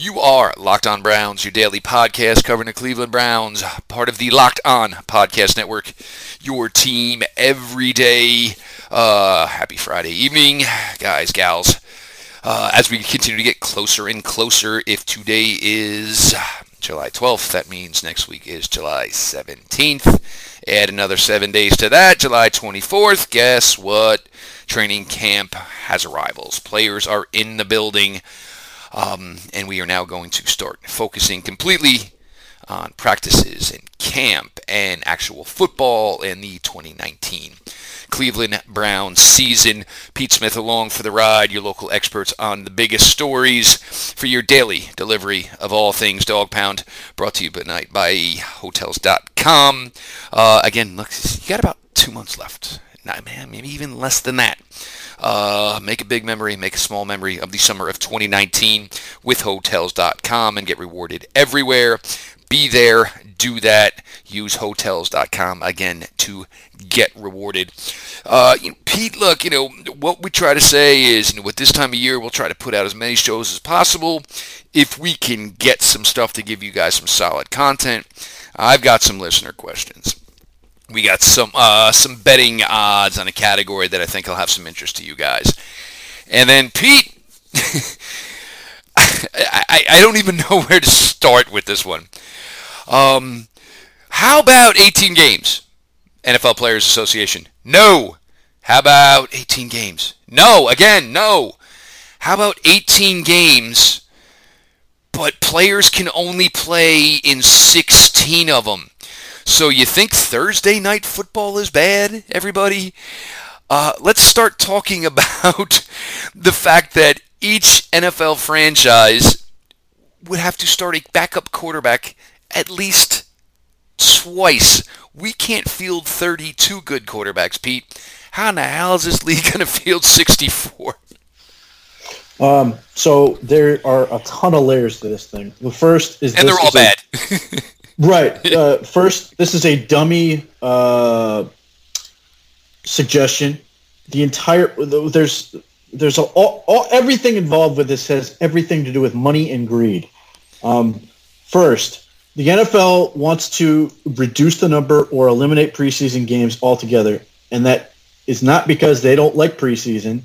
You are Locked On Browns, your daily podcast covering the Cleveland Browns, part of the Locked On Podcast Network, your team every day. Uh, happy Friday evening, guys, gals. Uh, as we continue to get closer and closer, if today is July 12th, that means next week is July 17th. Add another seven days to that, July 24th. Guess what? Training camp has arrivals. Players are in the building. Um, and we are now going to start focusing completely on practices and camp and actual football in the 2019 Cleveland Browns season. Pete Smith along for the ride, your local experts on the biggest stories for your daily delivery of all things Dog Pound, brought to you tonight by Hotels.com. Uh, again, look, you got about two months left. Not, man, maybe even less than that. Uh, make a big memory, make a small memory of the summer of 2019 with Hotels.com and get rewarded everywhere. Be there, do that. Use Hotels.com again to get rewarded. Uh, you know, Pete, look, you know what we try to say is, you know, with this time of year, we'll try to put out as many shows as possible. If we can get some stuff to give you guys some solid content, I've got some listener questions we got some uh, some betting odds on a category that I think will have some interest to you guys. And then Pete, I, I don't even know where to start with this one. Um, how about 18 games? NFL Players Association. No. How about 18 games? No. Again, no. How about 18 games, but players can only play in 16 of them? So you think Thursday night football is bad, everybody? Uh, let's start talking about the fact that each NFL franchise would have to start a backup quarterback at least twice. We can't field 32 good quarterbacks, Pete. How in the hell is this league going to field 64? Um, so there are a ton of layers to this thing. The first is and they're all bad. A, Right. Uh, first, this is a dummy uh, suggestion. The entire there's there's a, all, all, everything involved with this has everything to do with money and greed. Um, first, the NFL wants to reduce the number or eliminate preseason games altogether, and that is not because they don't like preseason.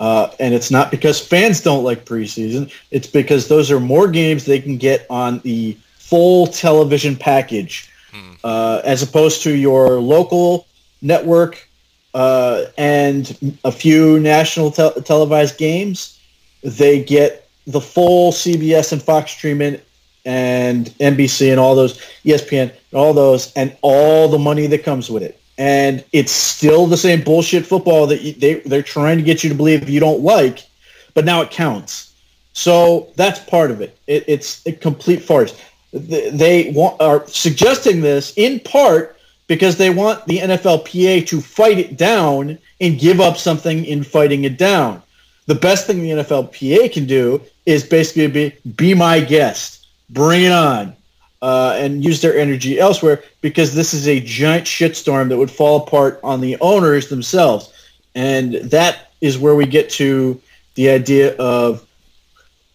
Uh, and it's not because fans don't like preseason. It's because those are more games they can get on the full television package, hmm. uh, as opposed to your local network uh, and a few national te- televised games. They get the full CBS and Fox treatment and NBC and all those ESPN and all those and all the money that comes with it. And it's still the same bullshit football that you, they they're trying to get you to believe you don't like, but now it counts. So that's part of it. it it's a complete farce they want, are suggesting this in part because they want the NFLPA to fight it down and give up something in fighting it down. The best thing the NFLPA can do is basically be be my guest, bring it on, uh, and use their energy elsewhere because this is a giant shitstorm that would fall apart on the owners themselves, and that is where we get to the idea of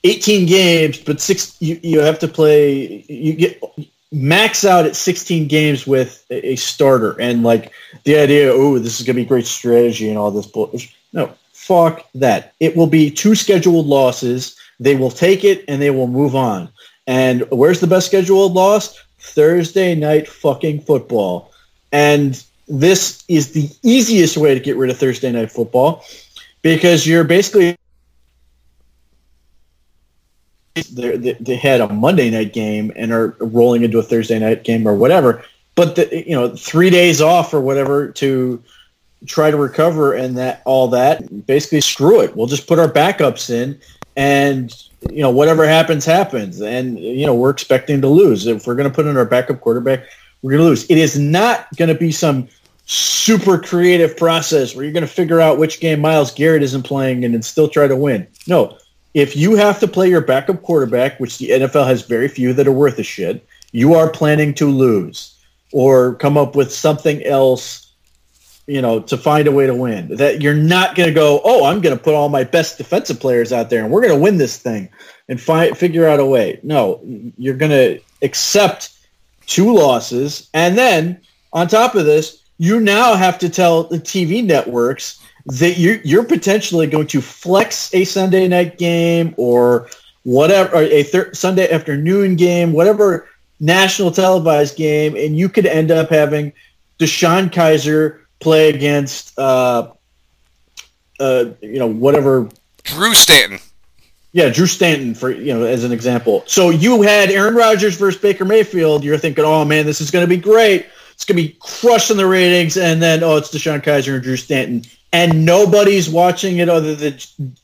18 games, but six you, you have to play you get max out at 16 games with a, starter and like the idea oh this is going to be great strategy and all this bullshit. No, fuck that. It will be two scheduled losses. They will take it and they will move on. And where's the best scheduled loss? Thursday night fucking football. And this is the easiest way to get rid of Thursday night football because you're basically they, they had a Monday night game and are rolling into a Thursday night game or whatever. But the, you know, three days off or whatever to try to recover and that all that basically screw it. We'll just put our backups in and you know whatever happens happens. And you know we're expecting to lose. If we're going to put in our backup quarterback we're going to lose. It is not going to be some super creative process where you're going to figure out which game Myles Garrett isn't playing and then still try to win. No if you have to play your backup quarterback, which the NFL has very few that are worth a shit, you are planning to lose or come up with something else you know, to find a way to win. That you're not going to go, oh, I'm going to put all my best defensive players out there and we're going to win this thing and find figure out a way. No, you're going to accept two losses, and then on top of this, you now have to tell the TV networks that you're, you're potentially going to flex a Sunday night game or whatever, or a thir- Sunday afternoon game, whatever national televised game, and you could end up having DeShone Kizer play against, uh, uh, you know, whatever. Drew Stanton. Yeah, Drew Stanton for you know as an example. So you had Aaron Rodgers versus Baker Mayfield. You're thinking, oh man, this is going to be great. It's going to be crushing the ratings, and then oh, it's DeShone Kizer and Drew Stanton, and nobody's watching it other than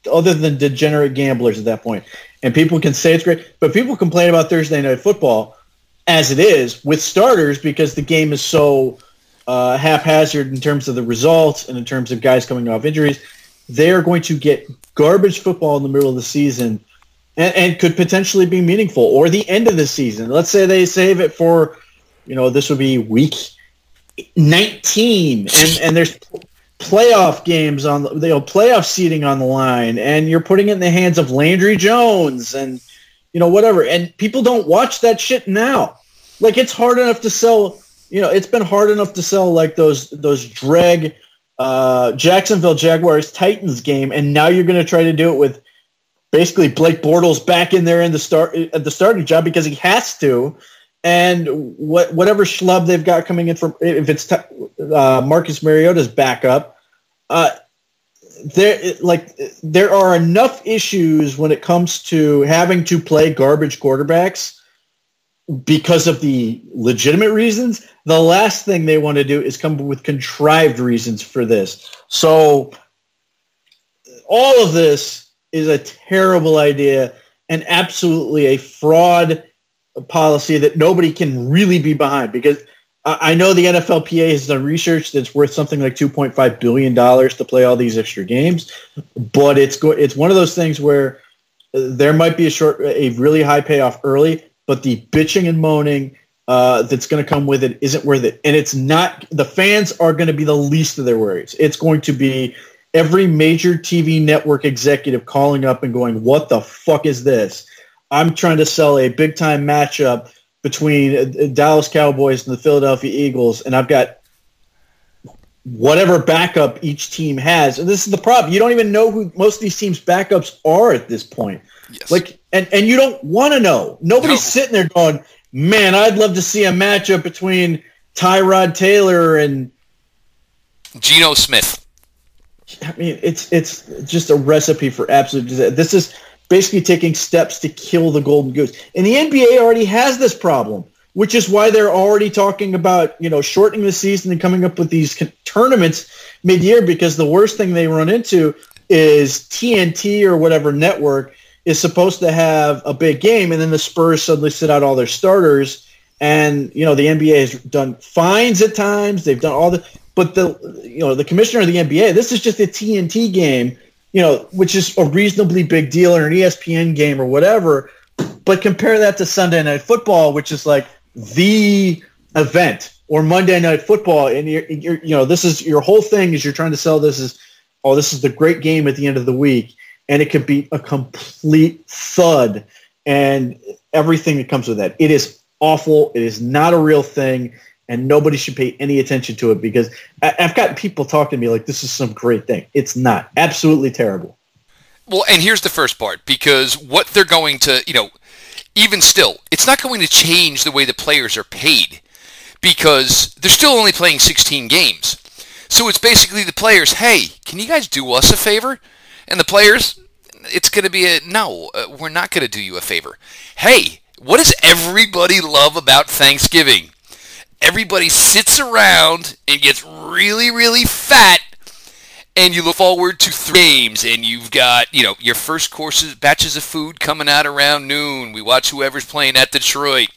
other than degenerate gamblers at that point. And people can say it's great, but people complain about Thursday night football as it is with starters because the game is so uh, haphazard in terms of the results and in terms of guys coming off injuries. They're going to get garbage football in the middle of the season and, and, could potentially be meaningful or the end of the season. Let's say they save it for, you know, this would be week 19 and, and there's playoff games on the, you know, playoff seating on the line and you're putting it in the hands of Landry Jones and, you know, whatever. And people don't watch that shit now. Like it's hard enough to sell, you know, it's been hard enough to sell like those, those drag – uh, Jacksonville Jaguars Titans game, and now you're going to try to do it with basically Blake Bortles back in there in the start at the starting job because he has to, and what whatever schlub they've got coming in from if it's t- uh, Marcus Mariota's backup, uh, there like there are enough issues when it comes to having to play garbage quarterbacks because of the legitimate reasons. The last thing they want to do is come up with contrived reasons for this. So all of this is a terrible idea and absolutely a fraud policy that nobody can really be behind because I know the NFLPA has done research that's worth something like $2.5 billion to play all these extra games, but it's go- it's one of those things where there might be a short, a really high payoff early, but the bitching and moaning uh, that's going to come with it isn't worth it. And it's not, the fans are going to be the least of their worries. It's going to be every major TV network executive calling up and going, what the fuck is this? I'm trying to sell a big time matchup between uh, Dallas Cowboys and the Philadelphia Eagles, and I've got whatever backup each team has. And this is the problem. You don't even know who most of these teams' backups are at this point. Yes. Like, and and you don't want to know. Nobody's no. sitting there going, "Man, I'd love to see a matchup between Tyrod Taylor and Geno Smith." I mean, it's it's just a recipe for absolute disaster. This is basically taking steps to kill the golden goose. And the NBA already has this problem, which is why they're already talking about you know shortening the season and coming up with these tournaments mid-year because the worst thing they run into is TNT or whatever network is supposed to have a big game, and then the Spurs suddenly sit out all their starters. And you know the NBA has done fines at times. They've done all the, but the you know the commissioner of the NBA. This is just a TNT game, you know, which is a reasonably big deal, in an ESPN game, or whatever. But compare that to Sunday Night Football, which is like the event, or Monday Night Football, and you're, you're you know this is your whole thing is you're trying to sell this as oh this is the great game at the end of the week and it could be a complete thud and everything that comes with that. It is awful. It is not a real thing, and nobody should pay any attention to it because I've got people talking to me like this is some great thing. It's not. Absolutely terrible. Well, and here's the first part because what they're going to, you know, even still, it's not going to change the way the players are paid because they're still only playing 16 games. So it's basically the players, hey, can you guys do us a favor? And the players, it's going to be a no, uh, we're not going to do you a favor. Hey, what does everybody love about Thanksgiving? Everybody sits around and gets really, really fat, and you look forward to three games, and you've got, you know, your first courses, batches of food coming out around noon. We watch whoever's playing at Detroit.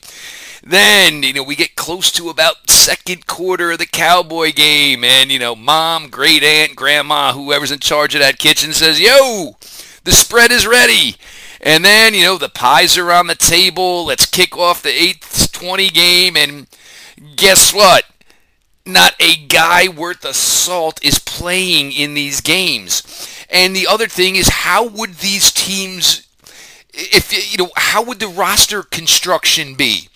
Then, you know, we get close to about second quarter of the Cowboy game, and, you know, mom, great aunt, grandma, whoever's in charge of that kitchen says, Yo, the spread is ready. And then, you know, the pies are on the table. Let's kick off the 8th 20 game, and guess what? not a guy worth of salt is playing in these games. And the other thing is, how would these teams, if you know, how would the roster construction be?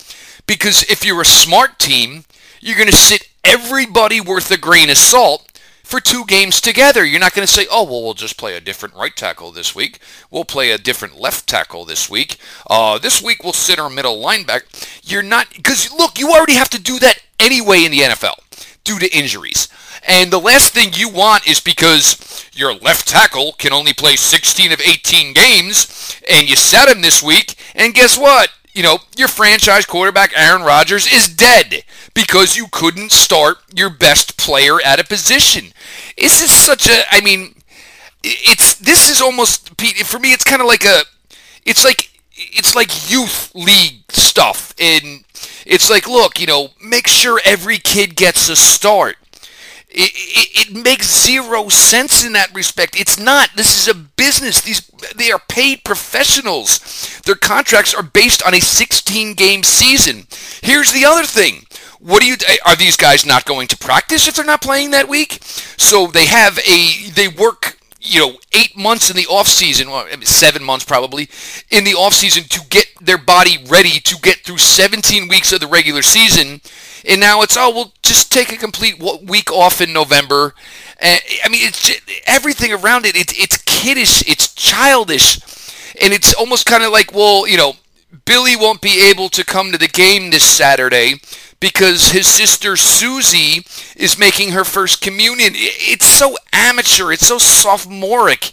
Because if you're a smart team, you're going to sit everybody worth a grain of salt for two games together. You're not going to say, oh, well, we'll just play a different right tackle this week. We'll play a different left tackle this week. Uh, this week we'll sit our middle linebacker. You're not, because look, you already have to do that anyway in the NFL due to injuries. And the last thing you want is because your left tackle can only play 16 of 18 games, and you sat him this week, and guess what? You know, your franchise quarterback, Aaron Rodgers, is dead because you couldn't start your best player at a position. This is such a, I mean, it's, this is almost, for me, it's kind of like a, it's like, it's like youth league stuff. And it's like, look, you know, make sure every kid gets a start. It, it, it, makes zero sense in that respect. It's not. This is a business. These they are paid professionals. Their contracts are based on a 16 game season. Here's the other thing. What do you eh, are these guys not going to practice if they're not playing that week? So they have a they work you know, eight months in the off season, well, seven months probably, in the off season to get their body ready to get through 17 weeks of the regular season. And now it's, oh, we'll just take a complete week off in November. And, I mean, it's just, everything around it, it, it's kiddish, it's childish. And it's almost kind of like, well, you know, Billy won't be able to come to the game this Saturday because his sister Susie is making her first communion. It's so amateur. It's so sophomoric.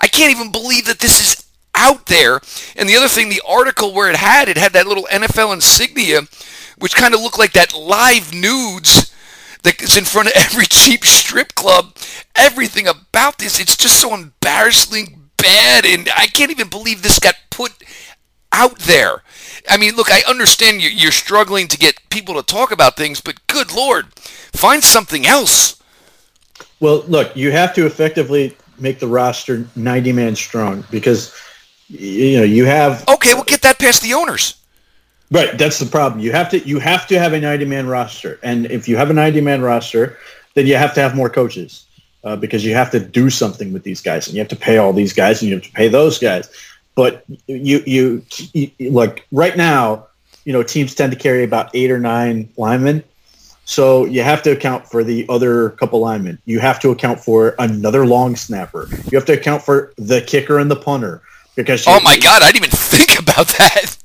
I can't even believe that this is out there. And the other thing, the article where it had, it had that little NFL insignia, which kind of looked like that live nudes that is in front of every cheap strip club. Everything about this, it's just so embarrassingly bad. And I can't even believe this got put out there. I mean, look, I understand you're struggling to get people to talk about things, but good lord, find something else. Well, look, you have to effectively make the roster 90 man strong because you know you have. Okay, we'll get that past the owners. Right, that's the problem. You have to you have to have a 90 man roster, and if you have a 90 man roster, then you have to have more coaches uh, because you have to do something with these guys, and you have to pay all these guys, and you have to pay those guys. But you, you, you like right now, you know, teams tend to carry about eight or nine linemen. So you have to account for the other couple linemen. You have to account for another long snapper. You have to account for the kicker and the punter because. Oh my God! I didn't even think about that.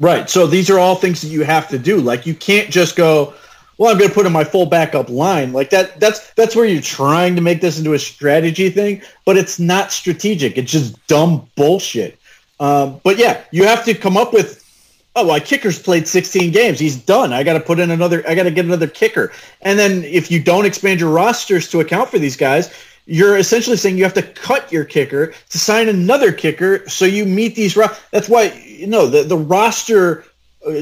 Right. So these are all things that you have to do. Like you can't just go, well, I'm going to put in my full backup line like that. That's that's where you're trying to make this into a strategy thing, but it's not strategic. It's just dumb bullshit. Um, but yeah, you have to come up with. Oh, my kicker's played 16 games. He's done. I got to put in another. I got to get another kicker. And then if you don't expand your rosters to account for these guys, you're essentially saying you have to cut your kicker to sign another kicker so you meet these. Ro- that's why you know the the roster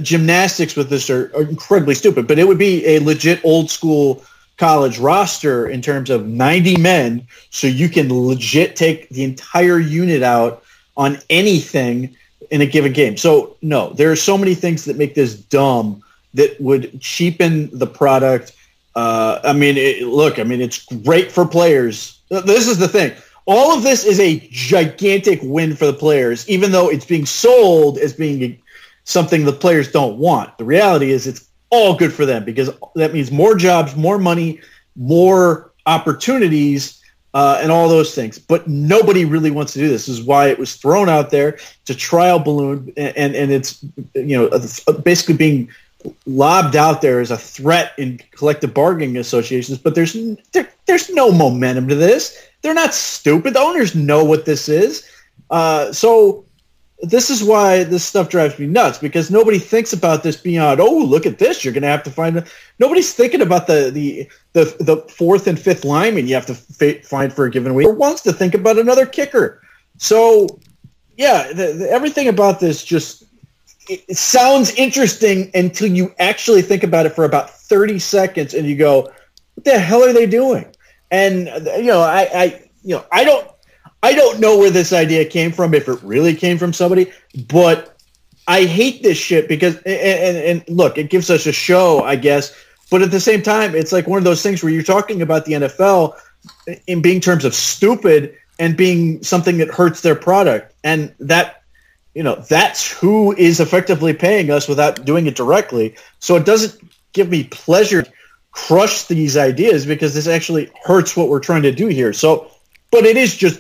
gymnastics with this are, are incredibly stupid, but it would be a legit old school college roster in terms of 90 men so you can legit take the entire unit out on anything in a given game. So no, there are so many things that make this dumb that would cheapen the product. Uh, I mean, it, look, I mean, it's great for players. This is the thing. All of this is a gigantic win for the players, even though it's being sold as being something the players don't want. The reality is it's all good for them because that means more jobs, more money, more opportunities, uh, and all those things. But nobody really wants to do this. this. is why it was thrown out there to trial balloon, and, and, it's you know basically being lobbed out there as a threat in collective bargaining associations. But there's there, there's no momentum to this. They're not stupid. The owners know what this is. Uh, so this is why this stuff drives me nuts because nobody thinks about this beyond oh look at this. You're going to have to find nobody's thinking about the, the the the fourth and fifth lineman you have to f- find for a given week or wants to think about another kicker. So yeah the, the, everything about this just it sounds interesting until you actually think about it for about 30 seconds and you go what the hell are they doing? And you know i i you know i don't I don't know where this idea came from, if it really came from somebody, but I hate this shit because, and, and, and look, it gives us a show, I guess, But at the same time, it's like one of those things where you're talking about the NFL in being terms of stupid and being something that hurts their product. And that, you know, that's who is effectively paying us without doing it directly. So it doesn't give me pleasure to crush these ideas because this actually hurts what we're trying to do here. So, but it is just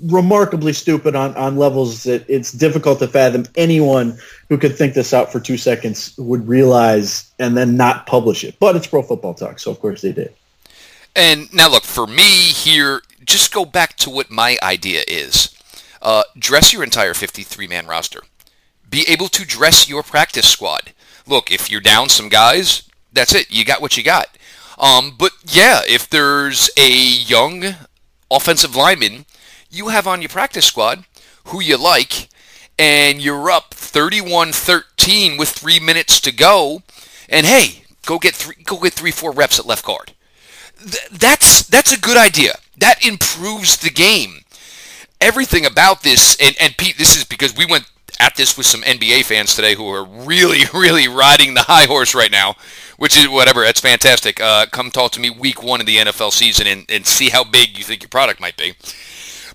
remarkably stupid on, on levels that it's difficult to fathom anyone who could think this out for two seconds would realize and then not publish it. But it's Pro Football Talk, so of course they did. And now look, for me here, just go back to what my idea is. Uh, dress your entire 53-man roster. Be able to dress your practice squad. Look, if you're down some guys, that's it. You got what you got. Um, but yeah, if there's a young offensive lineman you have on your practice squad who you like, and you're up 31-13 with three minutes to go, and hey, go get three, go get three, four reps at left guard. Th- that's that's a good idea. That improves the game. Everything about this, and, and Pete, this is because we went at this with some NBA fans today who are really, really riding the high horse right now, which is whatever. That's fantastic. Uh, come talk to me week one of the NFL season and, and see how big you think your product might be.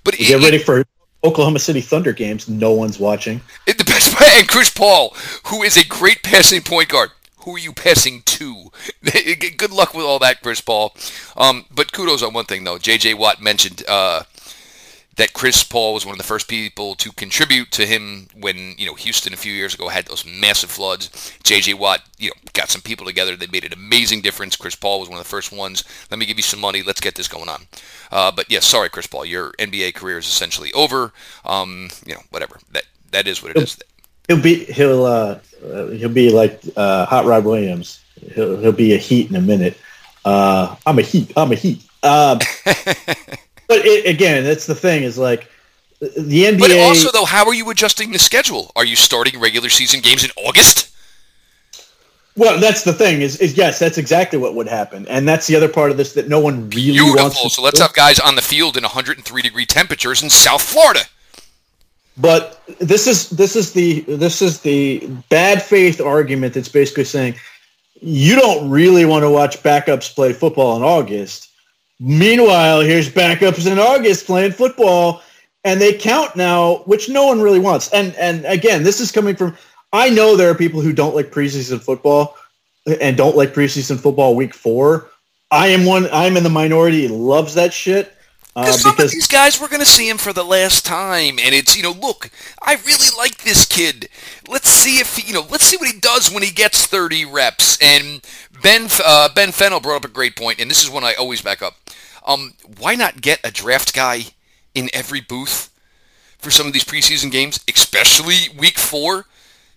But get it, ready for Oklahoma City Thunder games. No one's watching. It, the best and Chris Paul, who is a great passing point guard. Who are you passing to? Good luck with all that, Chris Paul. Um, but kudos on one thing though. J.J. Watt mentioned uh, that Chris Paul was one of the first people to contribute to him when you know Houston a few years ago had those massive floods. J.J. Watt, you know, got some people together. They made an amazing difference. Chris Paul was one of the first ones. Let me give you some money. Let's get this going on. Uh, but yes, yeah, sorry, Chris Paul, your NBA career is essentially over. Um, you know, whatever. That that is what it is. He'll be he'll uh, he'll be like uh, Hot Rod Williams. He'll he'll be a Heat in a minute. Uh, I'm a Heat. I'm a Heat. But it, again, that's the thing is like the NBA. But also, though, how are you adjusting the schedule? Are you starting regular season games in August? Well, that's the thing is, is yes, that's exactly what would happen, and that's the other part of this that no one really Beautiful. wants. To so let's have guys on the field in 103 degree temperatures in South Florida. But this is this is the this is the bad faith argument that's basically saying you don't really want to watch backups play football in August Meanwhile, here's backups in August playing football, and they count now, which no one really wants. And and again, this is coming from. I know there are people who don't like preseason football and don't like preseason football week four. I am one. I'm in the minority. Loves that shit. Uh, some because of these guys, we're going to see him for the last time, and it's you know, look, I really like this kid. Let's see if he, you know, let's see what he does when he gets 30 reps. And Ben uh, Ben Fennell brought up a great point, and this is one I always back up. Um, why not get a draft guy in every booth for some of these preseason games, especially week four?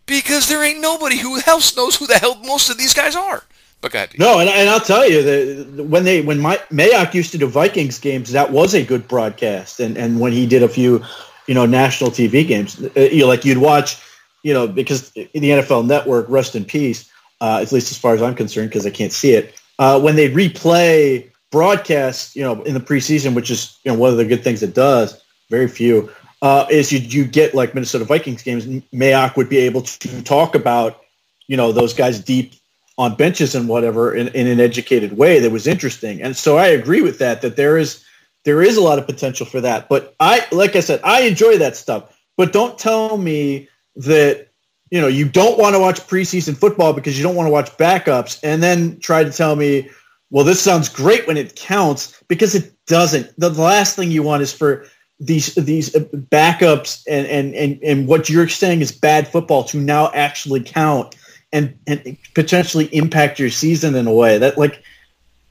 Because there ain't nobody who else knows who the hell most of these guys are. But go ahead. No, and, and I'll tell you that when they when my, Mayock used to do Vikings games, that was a good broadcast. And and when he did a few, you know, national TV games, uh, you know, like you'd watch, you know, because the NFL Network, rest in peace, uh, at least as far as I'm concerned, because I can't see it. Uh, when they replay broadcast, you know, in the preseason, which is you know one of the good things it does, very few, uh, is you you get like Minnesota Vikings games. Mayock would be able to talk about you know those guys deep on benches and whatever in, in an educated way that was interesting. And so I agree with that that there is there is a lot of potential for that. But I like I said, I enjoy that stuff. But don't tell me that you know you don't want to watch preseason football because you don't want to watch backups and then try to tell me well, this sounds great when it counts because it doesn't. The last thing you want is for these these backups and and and, and what you're saying is bad football to now actually count and and potentially impact your season in a way that like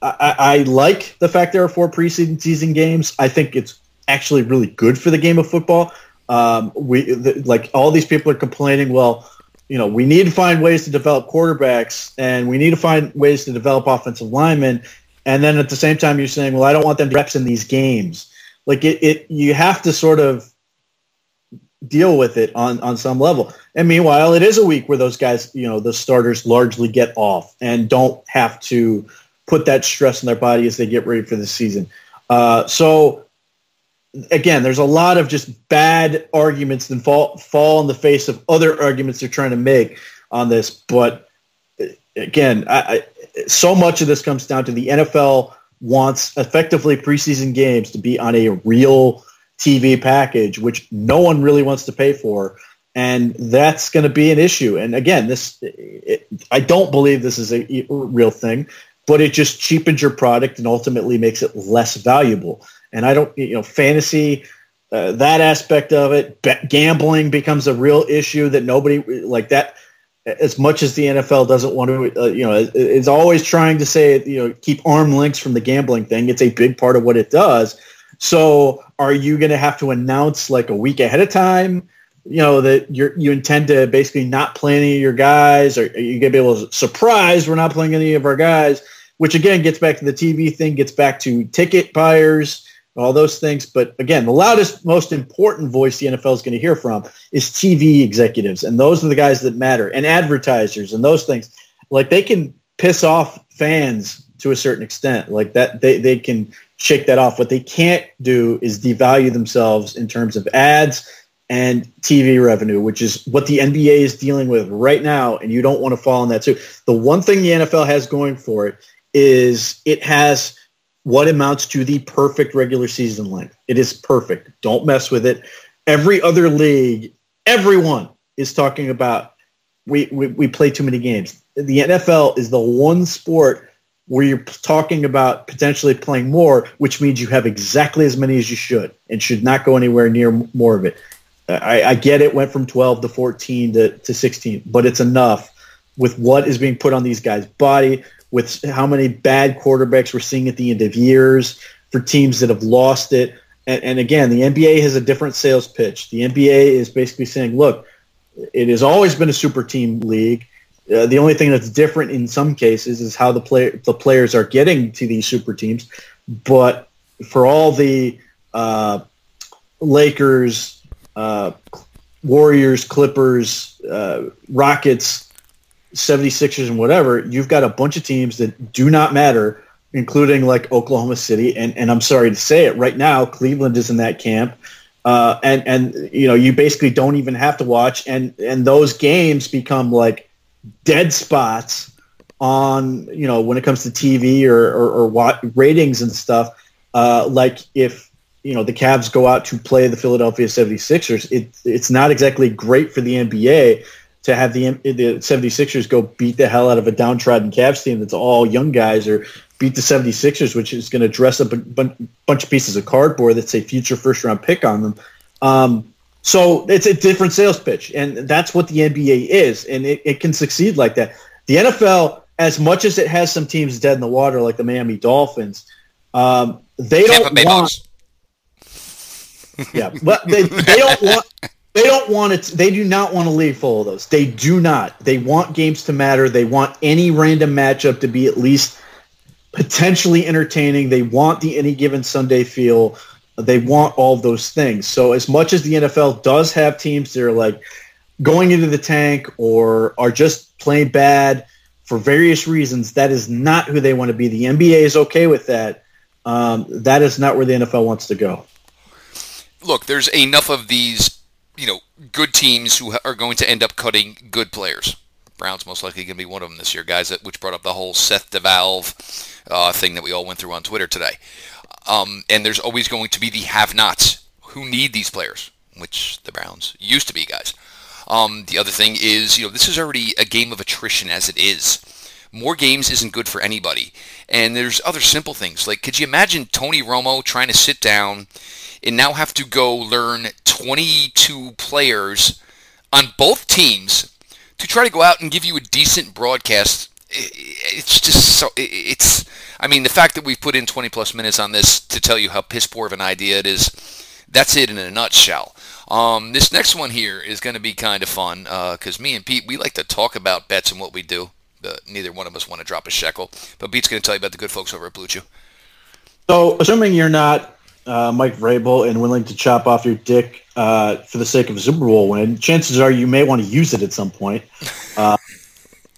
I, I like the fact there are four preseason season games. I think it's actually really good for the game of football. Um, we the, like all these people are complaining. Well, you know, we need to find ways to develop quarterbacks and we need to find ways to develop offensive linemen. And then at the same time, you're saying, well, I don't want them to reps in these games. Like it, it, you have to sort of deal with it on, on some level. And meanwhile, it is a week where those guys, you know, the starters largely get off and don't have to put that stress on their body as they get ready for the season. Uh, so again, there's a lot of just bad arguments that fall fall in the face of other arguments they're trying to make on this. But uh, again, I, I, so much of this comes down to the NFL wants effectively preseason games to be on a real TV package, which no one really wants to pay for. And that's going to be an issue. And again, this I don't believe this is a real thing, but it just cheapens your product and ultimately makes it less valuable. And I don't, you know, fantasy, uh, that aspect of it, gambling becomes a real issue that nobody like that. As much as the NFL doesn't want to, uh, you know, it's always trying to say, you know, keep arm links from the gambling thing. It's a big part of what it does. So, are you going to have to announce like a week ahead of time? You know that you you intend to basically not play any of your guys, or you're to be able to surprise we're not playing any of our guys? Which again gets back to the TV thing, gets back to ticket buyers all those things. But again, the loudest, most important voice the NFL is going to hear from is TV executives, and those are the guys that matter, and advertisers, and those things. Like they can piss off fans to a certain extent, like that. They they can shake that off. What they can't do is devalue themselves in terms of ads and TV revenue, which is what the NBA is dealing with right now, and you don't want to fall in that too. The one thing the NFL has going for it is it has what amounts to the perfect regular season length. It is perfect. Don't mess with it. Every other league, everyone is talking about we, we, we play too many games. The NFL is the one sport where you're talking about potentially playing more, which means you have exactly as many as you should and should not go anywhere near more of it. I, I get it went from 12 to 14 to, to 16, but it's enough with what is being put on these guys' body, with how many bad quarterbacks we're seeing at the end of years for teams that have lost it. And, and again, the NBA has a different sales pitch. The NBA is basically saying, look, it has always been a super team league. Uh, the only thing that's different in some cases is how the play, the players are getting to these super teams. But for all the uh, Lakers, uh, Warriors, Clippers, uh, Rockets, 76ers and whatever, you've got a bunch of teams that do not matter, including like Oklahoma City. And, and I'm sorry to say it right now, Cleveland is in that camp. Uh, and, and, you know, you basically don't even have to watch. And, and those games become like dead spots on, you know, when it comes to TV or, or, or what ratings and stuff. Uh, like if, you know, the Cavs go out to play the Philadelphia 76ers, it, it's not exactly great for the NBA to have the the 76ers go beat the hell out of a downtrodden Cavs team that's all young guys or beat the 76ers, which is going to dress up a bunch of pieces of cardboard that say future first round pick on them. Um, so it's a different sales pitch, and that's what the NBA is, and it, it can succeed like that. The NFL, as much as it has some teams dead in the water, like the Miami Dolphins, um, they don't want. yeah, but they, they don't want they don't want it. They do not want to leave full of those. They do not. They want games to matter. They want any random matchup to be at least potentially entertaining. They want the any given Sunday feel. They want all those things. So as much as the NFL does have teams that are like going into the tank or are just playing bad for various reasons, that is not who they want to be. The NBA is okay with that. Um, that is not where the NFL wants to go. Look, there's enough of these you know, good teams who are going to end up cutting good players. Browns most likely going to be one of them this year, guys. Which brought up the whole Seth DeValve uh, thing that we all went through on Twitter today. Um, and there's always going to be the have-nots who need these players, which the Browns used to be, guys. Um, the other thing is, you know, this is already a game of attrition as it is. More games isn't good for anybody. And there's other simple things. Like, could you imagine Tony Romo trying to sit down and now have to go learn 22 players on both teams to try to go out and give you a decent broadcast. It's just so it's. I mean, the fact that we've put in 20 plus minutes on this to tell you how piss poor of an idea it is, that's it in a nutshell. Um, this next one here is going to be kind of fun because uh, me and Pete we like to talk about bets and what we do. But neither one of us want to drop a shekel. But Pete's going to tell you about the good folks over at Blue Chew. So, assuming you're not uh, Mike Vrabel and willing to chop off your dick uh, for the sake of a Super Bowl win, chances are you may want to use it at some point. Uh,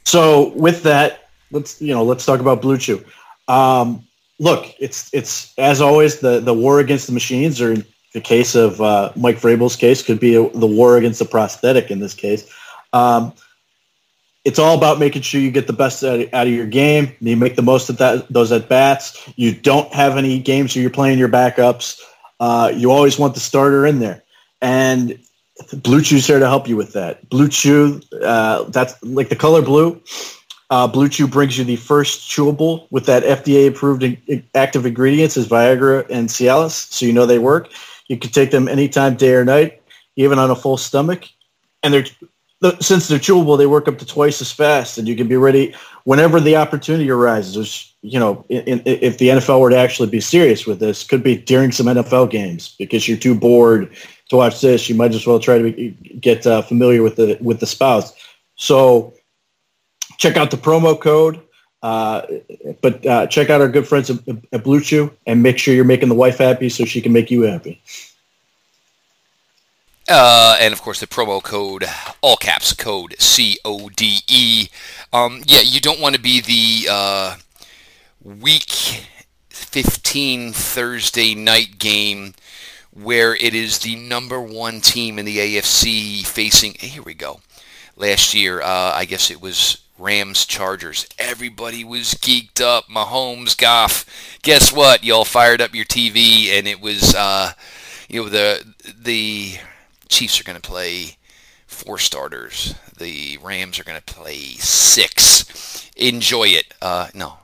so with that, let's you know let's talk about Blue Chew. Um, look, it's it's as always the the war against the machines, or in the case of uh, Mike Vrabel's case, could be a, the war against the prosthetic in this case. Um, it's all about making sure you get the best out of your game. You make the most of that those at bats. You don't have any games where you're playing your backups. Uh, you always want the starter in there, and Blue Chew's here to help you with that. Blue Chew, uh, that's like the color blue. Uh, blue Chew brings you the first chewable with that FDA approved active ingredients as Viagra and Cialis, so you know they work. You can take them anytime, day or night, even on a full stomach. And they're since they're chewable, they work up to twice as fast, and you can be ready whenever the opportunity arises. You know, in, in, if the NFL were to actually be serious with this, could be during some NFL games because you're too bored to watch this. You might as well try to be, get uh, familiar with the with the spouse. So check out the promo code. Uh, but uh, check out our good friends at, at Blue Chew and make sure you're making the wife happy so she can make you happy. Uh, and of course, the promo code, all caps code C O D E. Um, yeah, you don't want to be the uh, week 15 Thursday night game where it is the number one team in the AFC facing. Here we go. Last year, uh, I guess it was Rams Chargers. Everybody was geeked up. Mahomes, Goff. Guess what? Y'all fired up your TV, and it was uh, you know the the Chiefs are going to play four starters. The Rams are going to play six. Enjoy it. Uh, no,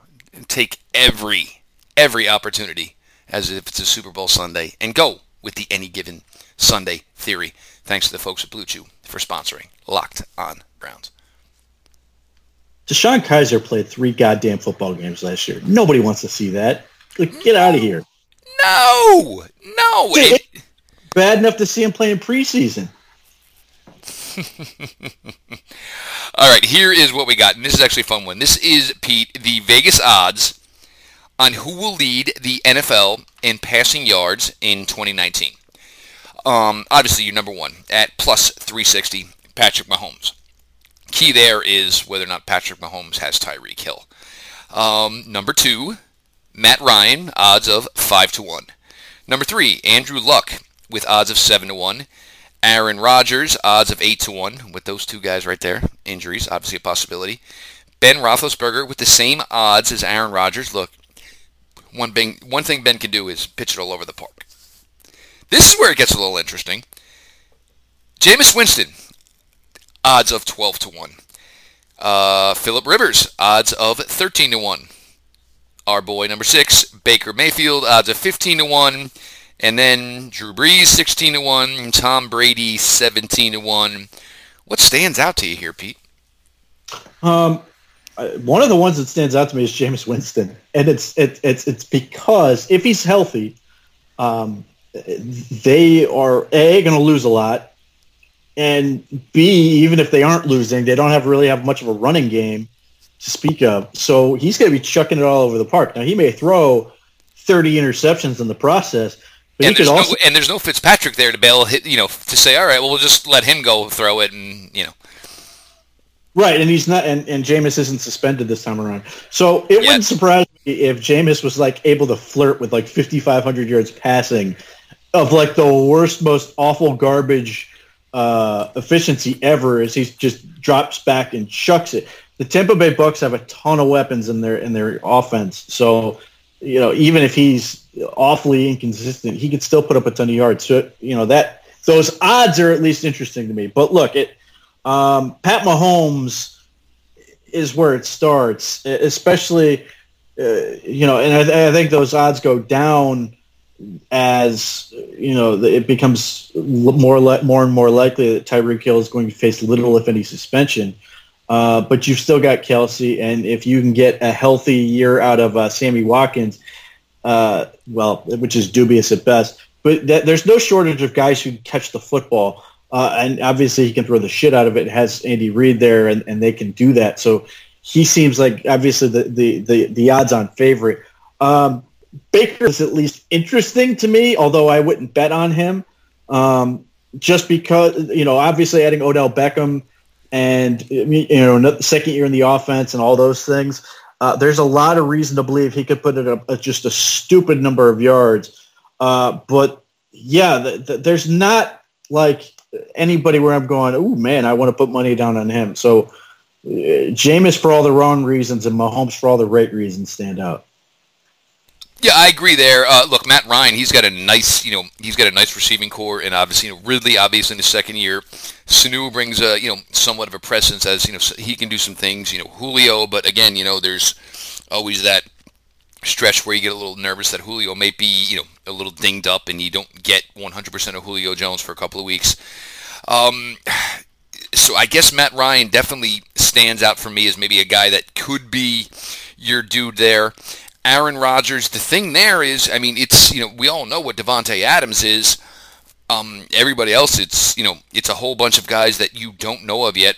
take every every opportunity as if it's a Super Bowl Sunday and go with the any given Sunday theory. Thanks to the folks at Blue Chew for sponsoring Locked On Browns. DeShone Kizer played three goddamn football games last year. Nobody wants to see that. Like, get out of here. No, no. It, bad enough to see him playing preseason. All right, here is what we got, and this is actually a fun one. This is Pete the Vegas odds on who will lead the NFL in passing yards in 2019. Um, obviously, you're number one at plus 360, Patrick Mahomes. Key there is whether or not Patrick Mahomes has Tyreek Hill. Um, number two, Matt Ryan, odds of five to one. Number three, Andrew Luck with odds of 7 to 1. Aaron Rodgers, odds of 8 to 1 with those two guys right there. Injuries, obviously a possibility. Ben Roethlisberger with the same odds as Aaron Rodgers. Look, one thing, one thing Ben can do is pitch it all over the park. This is where it gets a little interesting. Jameis Winston, odds of 12 to 1. Uh, Philip Rivers, odds of 13 to 1. Our boy number 6, Baker Mayfield, odds of 15 to 1. And then Drew Brees 16 to 1, Tom Brady 17 to 1. What stands out to you here, Pete? Um, one of the ones that stands out to me is Jameis Winston, and it's it, it's it's because if he's healthy, um, they are a going to lose a lot, and b even if they aren't losing, they don't have really have much of a running game to speak of. So he's going to be chucking it all over the park. Now he may throw thirty interceptions in the process, and there's, also, no, and there's no Fitzpatrick there to bail, hit, you know, to say, all right, well, we'll just let him go throw it, and you know. Right, and he's not, and, and Jameis isn't suspended this time around. So it wouldn't surprise me if Jameis was like able to flirt with like 5,500 yards passing of like the worst, most awful garbage uh, efficiency ever as he just drops back and chucks it. The Tampa Bay Bucks have a ton of weapons in their in their offense, so you know even if he's awfully inconsistent, he could still put up a ton of yards. So you know that those odds are at least interesting to me. But look, it um, Pat Mahomes is where it starts, especially uh, you know, and I, I, think those odds go down as you know it becomes more more and more likely that Tyreek Hill is going to face little, if any, suspension. Uh, but you've still got Kelce, and if you can get a healthy year out of uh, Sammy Watkins, uh, well, which is dubious at best. But th- there's no shortage of guys who can catch the football. Uh, and obviously he can throw the shit out of it. it has Andy Reid there, and, and they can do that. So he seems like obviously the the the, the odds-on favorite. Um, Baker is at least interesting to me, although I wouldn't bet on him. Um, just because you know, obviously adding Odell Beckham and you know the second year in the offense and all those things. Uh, there's a lot of reason to believe he could put it up just a stupid number of yards. Uh, but yeah, the, the, there's not like anybody where I'm going, oh man, I want to put money down on him. So uh, Jameis for all the wrong reasons and Mahomes for all the right reasons stand out. Yeah, I agree there. Uh, look, Matt Ryan, he's got a nice, you know, he's got a nice receiving corps, and obviously, you know, Ridley, obviously in his second year, Sanu brings a, you know, somewhat of a presence as you know he can do some things. You know, Julio, but again, you know, there's always that stretch where you get a little nervous that Julio may be, you know, a little dinged up, and you don't get 100% of Julio Jones for a couple of weeks. Um, so I guess Matt Ryan definitely stands out for me as maybe a guy that could be your dude there. Aaron Rodgers, the thing there is, I mean, it's you know we all know what Davante Adams is. Um, everybody else, it's you know it's a whole bunch of guys that you don't know of yet.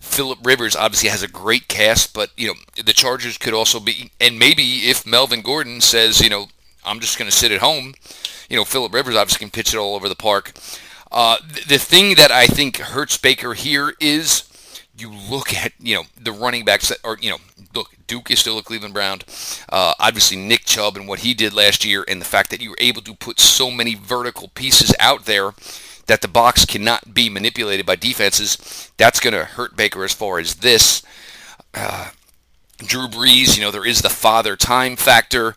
Philip Rivers obviously has a great cast, but you know the Chargers could also be, and maybe if Melvin Gordon says, you know, I'm just going to sit at home, you know, Philip Rivers obviously can pitch it all over the park. Uh, the thing that I think hurts Baker here is you look at you know the running backs that are you know look Duke is still a Cleveland Brown. Uh, obviously Nick Chubb and what he did last year, and the fact that you were able to put so many vertical pieces out there that the box cannot be manipulated by defenses. That's going to hurt Baker as far as this. Uh, Drew Brees, you know, there is the father time factor.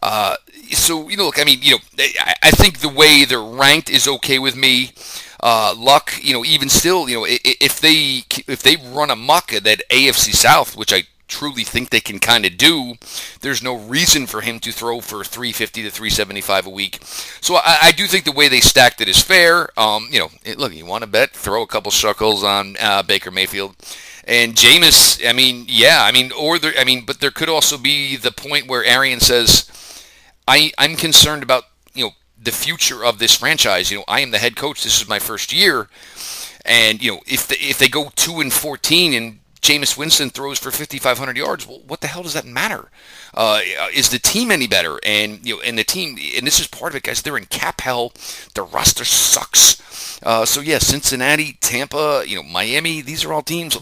Uh, so you know, look, I mean, you know, I, I think the way they're ranked is okay with me. Uh, Luck, you know, even still, you know, if they if they run amok at that AFC South, which I truly think they can kind of do, there's no reason for him to throw for 350 to 375 a week. So I, I do think the way they stacked it is fair. Um, you know, look, you want to bet, throw a couple shekels on uh, Baker Mayfield. And Jameis, I mean, yeah, I mean, or there, I mean, but there could also be the point where Arians says, I, I'm concerned about, the future of this franchise. You know, I am the head coach. This is my first year. And, you know, if, the, if they go 2 and 14 and Jameis Winston throws for 5,500 yards. Well, what the hell does that matter? Uh, is the team any better? And you know, and the team, and this is part of it, guys. They're in cap hell. Their roster sucks. Uh, so yeah, Cincinnati, Tampa, you know, Miami. These are all teams.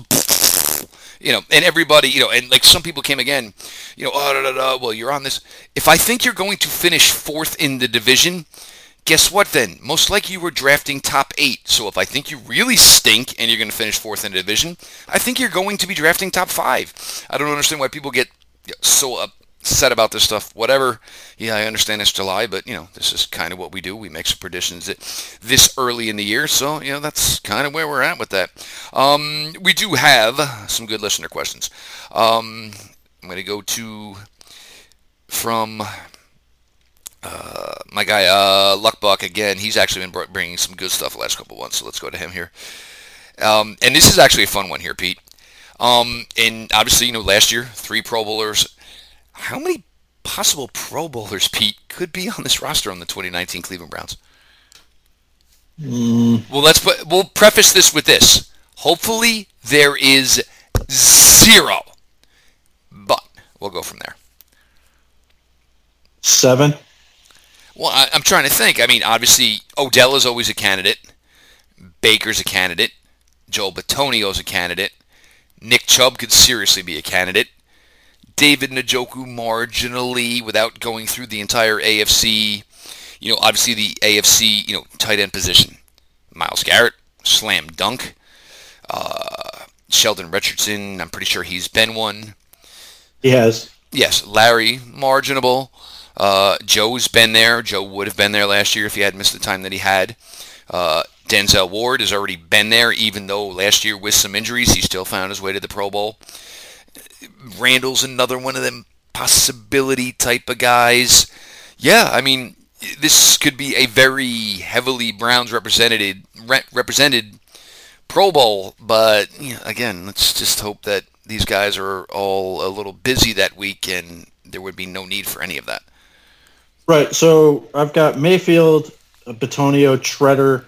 You know, and everybody, you know, and like some people came again, you know, oh, da, da, da, well, you're on this. If I think you're going to finish fourth in the division, Guess what then? Most likely you were drafting top eight. So if I think you really stink and you're going to finish fourth in the division, I think you're going to be drafting top five. I don't understand why people get so upset about this stuff. Whatever. Yeah, I understand it's July, but you know this is kind of what we do. We make some predictions this early in the year, so you know that's kind of where we're at with that. Um, we do have some good listener questions. Um, I'm going to go to from uh, my guy uh, Luckbuck again. He's actually been bringing some good stuff the last couple of months. So let's go to him here. Um, and this is actually a fun one here, Pete. Um, and obviously, you know, last year three Pro Bowlers. How many possible Pro Bowlers, Pete, could be on this roster on the 2019 Cleveland Browns? Mm. Well, let's put. We'll preface this with this. Hopefully, there is zero, but we'll go from there. Seven. Well, I, am trying to think. I mean, obviously, Odell is always a candidate. Baker's a candidate. Joel Bitonio's a candidate. Nick Chubb could seriously be a candidate. David Njoku marginally without going through the entire AFC. You know, obviously the AFC, you know, tight end position. Myles Garrett, slam dunk. Uh, Sheldon Richardson, I'm pretty sure he's been one. He has. Yes, Larry, marginable. Uh, Joe's been there. Joe would have been there last year if he had missed the time that he had. Uh, Denzel Ward has already been there, even though last year with some injuries, he still found his way to the Pro Bowl. Randall's another one of them possibility type of guys. Yeah, I mean, this could be a very heavily Browns represented re- represented Pro Bowl, but you know, again, let's just hope that these guys are all a little busy that week and there would be no need for any of that. Right. So I've got Mayfield, Bitonio, Tretter,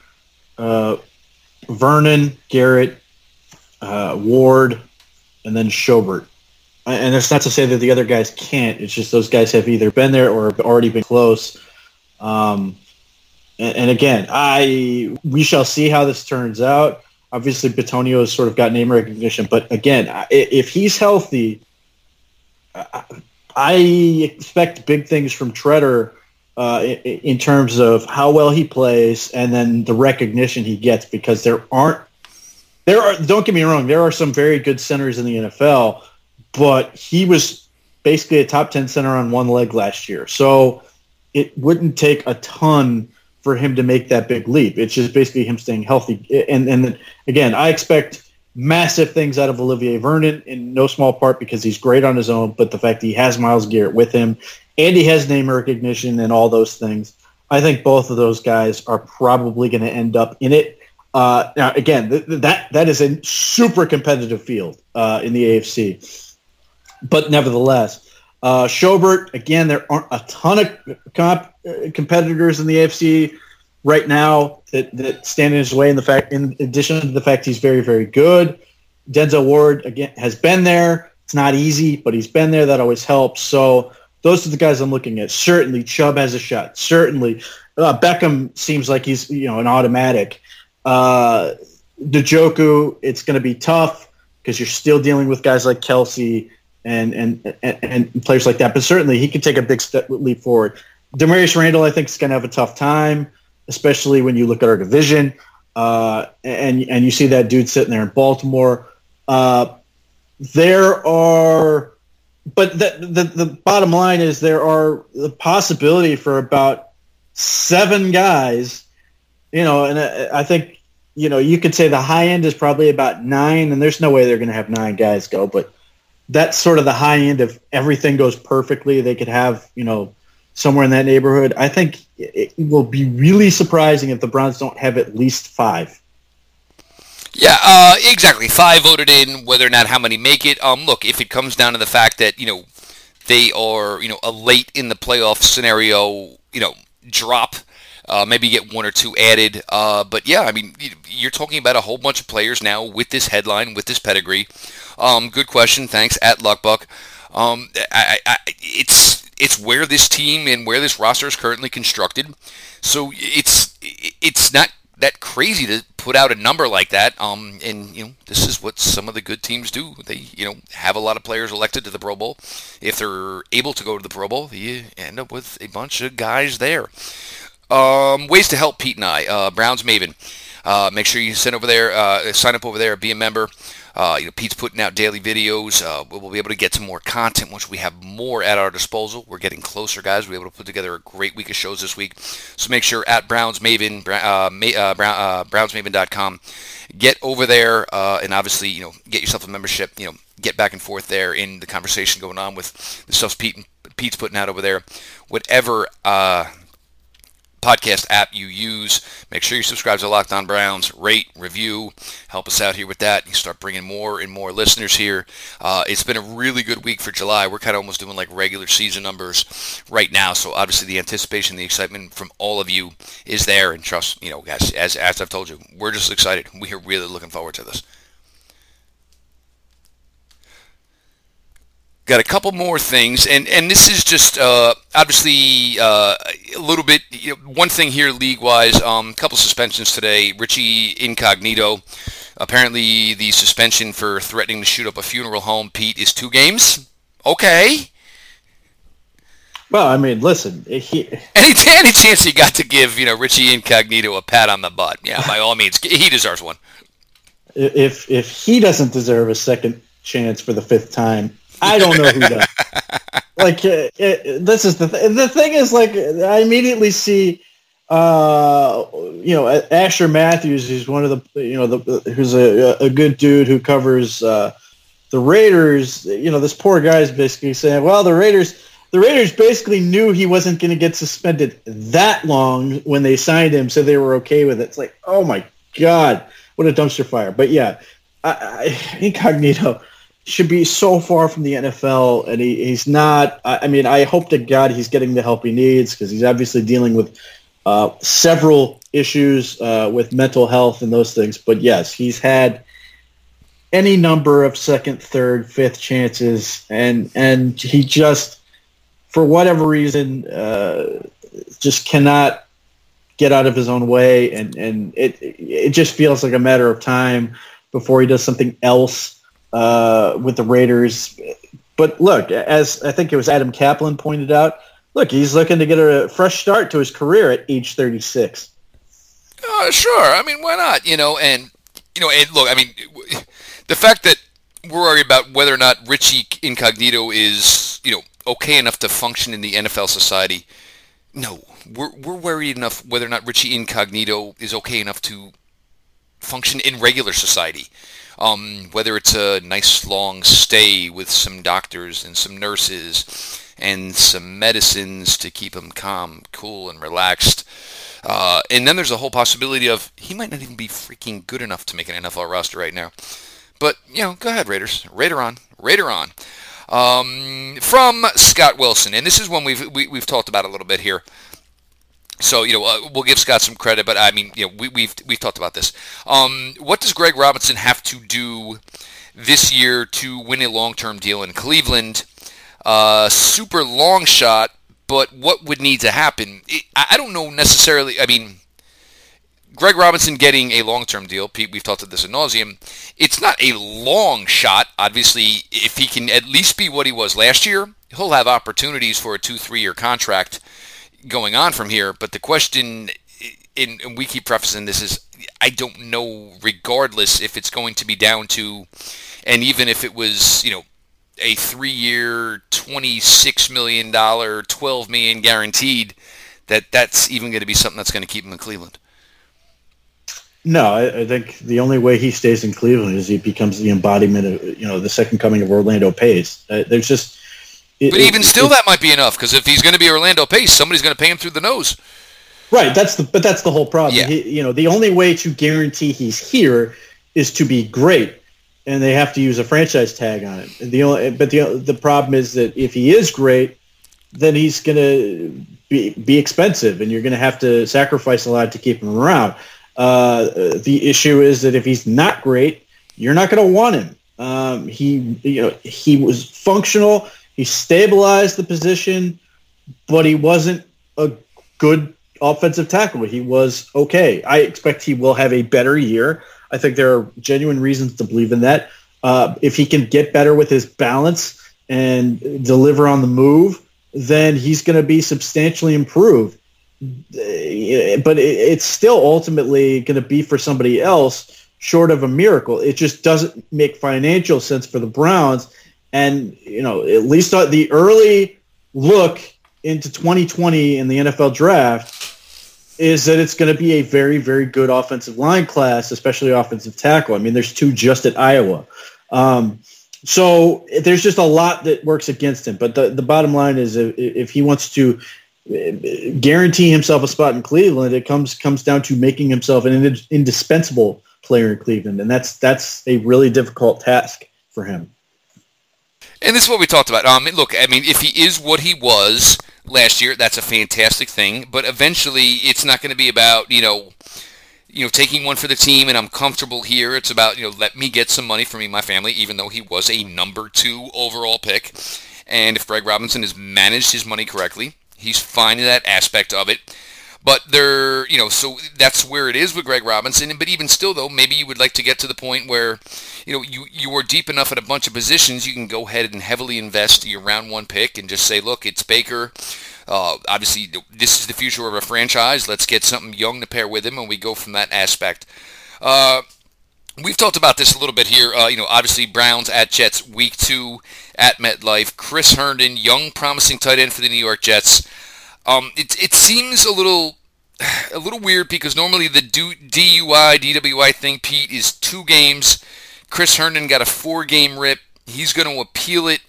uh, Vernon, Garrett, uh, Ward, and then Schobert. And it's not to say that the other guys can't. It's just those guys have either been there or have already been close. Um, and, and, again, I we shall see how this turns out. Obviously, Bitonio has sort of got name recognition, but again, if he's healthy, I expect big things from Tretter uh, in terms of how well he plays and then the recognition he gets because there aren't there are don't get me wrong, there are some very good centers in the NFL, but he was basically a top ten center on one leg last year. So it wouldn't take a ton for him to make that big leap. It's just basically him staying healthy. And and again, I expect massive things out of Olivier Vernon in no small part because he's great on his own, but the fact that he has Myles Garrett with him and he has name recognition and all those things. I think both of those guys are probably going to end up in it. Uh, now, again, th- that that is a super competitive field uh, in the AFC, but nevertheless, uh, Schobert again. There aren't a ton of comp- uh, competitors in the AFC right now that, that stand in his way. In the fact, in addition to the fact he's very very good, Denzel Ward again has been there. It's not easy, but he's been there. That always helps. So those are the guys I'm looking at. Certainly, Chubb has a shot. Certainly, uh, Beckham seems like he's you know an automatic. Uh, Njoku, it's going to be tough because you're still dealing with guys like Kelce and, and and and players like that. But certainly, he can take a big step leap forward. Damarious Randall, I think, is going to have a tough time, especially when you look at our division uh, and and you see that dude sitting there in Baltimore. Uh, there are but the, the, the bottom line is there are the possibility for about seven guys, you know, and I, I think, you know, you could say the high end is probably about nine, and there's no way they're going to have nine guys go, but that's sort of the high end of everything goes perfectly. They could have, you know, somewhere in that neighborhood. I think it will be really surprising if the Browns don't have at least five. Yeah, uh, exactly. Five voted in. Whether or not how many make it. Um, look, if it comes down to the fact that you know they are you know a late in the playoff scenario, you know drop. Uh, maybe get one or two added. Uh, but yeah, I mean, you're talking about a whole bunch of players now with this headline, with this pedigree. Um, good question. Thanks at Luckbuck. Um, I, I, it's it's where this team and where this roster is currently constructed. So it's it's not that crazy to put out a number like that. Um, and you know, this is what some of the good teams do. They you know have a lot of players elected to the Pro Bowl. If they're able to go to the Pro Bowl, you end up with a bunch of guys there. Um, ways to help Pete and I. Uh, Browns Maven. Uh, make sure you send over there, uh, sign up over there, be a member. Uh, you know, Pete's putting out daily videos. Uh, we'll be able to get some more content once we have more at our disposal. We're getting closer, guys. We're able to put together a great week of shows this week. So make sure at Browns Maven, uh, uh, Brown, BrownsMaven.com, get over there and obviously, you know, get yourself a membership. You know, get back and forth there in the conversation going on with the stuff Pete Pete's putting out over there. Whatever podcast app you use. Make sure you subscribe to Locked On Browns. Rate, review, help us out here with that. You start bringing more and more listeners here. Uh, it's been a really good week for July. We're kind of almost doing like regular season numbers right now. So obviously the anticipation, the excitement from all of you is there. And trust, you know, guys, as as I've told you, we're just excited. We are really looking forward to this. Got a couple more things, and, and this is just uh, obviously uh, a little bit. You know, one thing here, league wise, um, a couple suspensions today. Richie Incognito, apparently the suspension for threatening to shoot up a funeral home. Pete is two games. Okay. Well, I mean, listen. He... Any any chance he got to give you know Richie Incognito a pat on the butt? Yeah, by all means, he deserves one. If if he doesn't deserve a second chance for the fifth time, I don't know who does. like it, uh, it, this is the th- the thing is like I immediately see uh you know Asher Matthews who's one of the you know the who's a, a good dude who covers uh the Raiders. You know this poor guy is basically saying well the Raiders the Raiders basically knew he wasn't going to get suspended that long when they signed him so they were okay with it. It's like oh my god what a dumpster fire. But yeah I, I, incognito should be so far from the NFL, and he, he's not. I, mean, I hope to God he's getting the help he needs because he's obviously dealing with uh, several issues uh, with mental health and those things. But yes, he's had any number of second, third, fifth chances, and and he just, for whatever reason, uh, just cannot get out of his own way, and and it it just feels like a matter of time before he does something else uh, with the Raiders. But look, as I think it was Adam Caplan pointed out, look, he's looking to get a fresh start to his career at age 36. Uh, sure. I mean, why not? You know, and you know, and look, I mean, the fact that we're worried about whether or not Richie Incognito is, you know, okay enough to function in the NFL society. No, we're we're worried enough whether or not Richie Incognito is okay enough to function in regular society. Um, whether it's a nice long stay with some doctors and some nurses and some medicines to keep him calm, cool, and relaxed. Uh, and then there's a whole possibility of he might not even be freaking good enough to make an NFL roster right now. But, you know, go ahead, Raiders. Raider on. Raider on. Um, from Scott Wilson, and this is one we've we, have we have talked about a little bit here. So you know uh, we'll give Scott some credit, but I mean you know we, have we've, we've talked about this. Um, what does Greg Robinson have to do this year to win a long-term deal in Cleveland? Uh, super long shot, but what would need to happen? It, I don't know necessarily. I mean, Greg Robinson getting a long-term deal. Pete, we've talked about this ad nauseum. It's not a long shot. Obviously, if he can at least be what he was last year, he'll have opportunities for a two, three-year contract going on from here. But the question, in, and we keep prefacing this, is I don't know, regardless if it's going to be down to, and even if it was, you know, a three-year, twenty-six million dollar, twelve million guaranteed, that that's even going to be something that's going to keep him in Cleveland. No, I, I, think the only way he stays in Cleveland is he becomes the embodiment of you know the second coming of Orlando Pace. Uh, there's just it, but even it, still, that might be enough because if he's going to be Orlando Pace, somebody's going to pay him through the nose. Right. That's the but that's the whole problem. Yeah. He, you know, the only way to guarantee he's here is to be great, and they have to use a franchise tag on it. The only but the the problem is that if he is great, then he's going to be be expensive, and you're going to have to sacrifice a lot to keep him around. Uh, the issue is that if he's not great, you're not going to want him. Um, he, you know, he was functional. He stabilized the position, but he wasn't a good offensive tackle. He was okay. I expect he will have a better year. I think there are genuine reasons to believe in that. Uh, if he can get better with his balance and deliver on the move, then he's going to be substantially improved. But it's still ultimately going to be for somebody else short of a miracle. It just doesn't make financial sense for the Browns and, you know, at least the early look into 2020 in the NFL draft is that it's going to be a very, very good offensive line class, especially offensive tackle. I mean, there's two just at Iowa. Um, so there's just a lot that works against him. But the, the bottom line is if, if he wants to guarantee himself a spot in Cleveland, it comes comes down to making himself an indispensable player in Cleveland, and that's that's a really difficult task for him. And this is what we talked about. Um, look, I mean, if he is what he was last year, that's a fantastic thing. But eventually, it's not going to be about you know, you know, taking one for the team and I'm comfortable here. It's about you know, let me get some money for me and my family, even though he was a number two overall pick. And if Greg Robinson has managed his money correctly, he's fine in that aspect of it. But there, you know, so that's where it is with Greg Robinson. But even still, though, maybe you would like to get to the point where, you know, you you are deep enough at a bunch of positions, you can go ahead and heavily invest your round one pick and just say, look, it's Baker. Uh, obviously, this is the future of a franchise. Let's get something young to pair with him, and we go from that aspect. Uh, we've talked about this a little bit here. Uh, you know, obviously Browns at Jets week two at MetLife. Chris Herndon, young, promising tight end for the New York Jets. Um, it, it seems a little a little weird because normally the DUI DWI thing, Pete, is two games. Chris Herndon got a four-game rip. He's going to appeal it.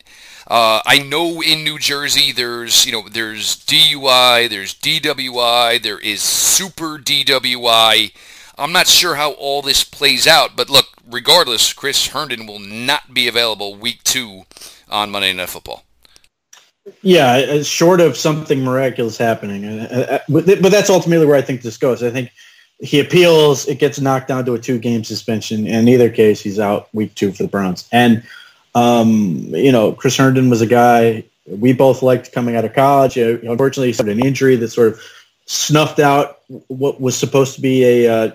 Uh, I know in New Jersey there's you know there's DUI, there's DWI, there is super DWI. I'm not sure how all this plays out, but look, regardless, Chris Herndon will not be available week two on Monday Night Football. Yeah, short of something miraculous happening, uh, uh, but that's ultimately where I think this goes. I think he appeals, it gets knocked down to a two-game suspension. In either case, he's out week two for the Browns. And um, you know, Chris Herndon was a guy we both liked coming out of college. Uh, unfortunately, he suffered an injury that sort of snuffed out what was supposed to be a uh,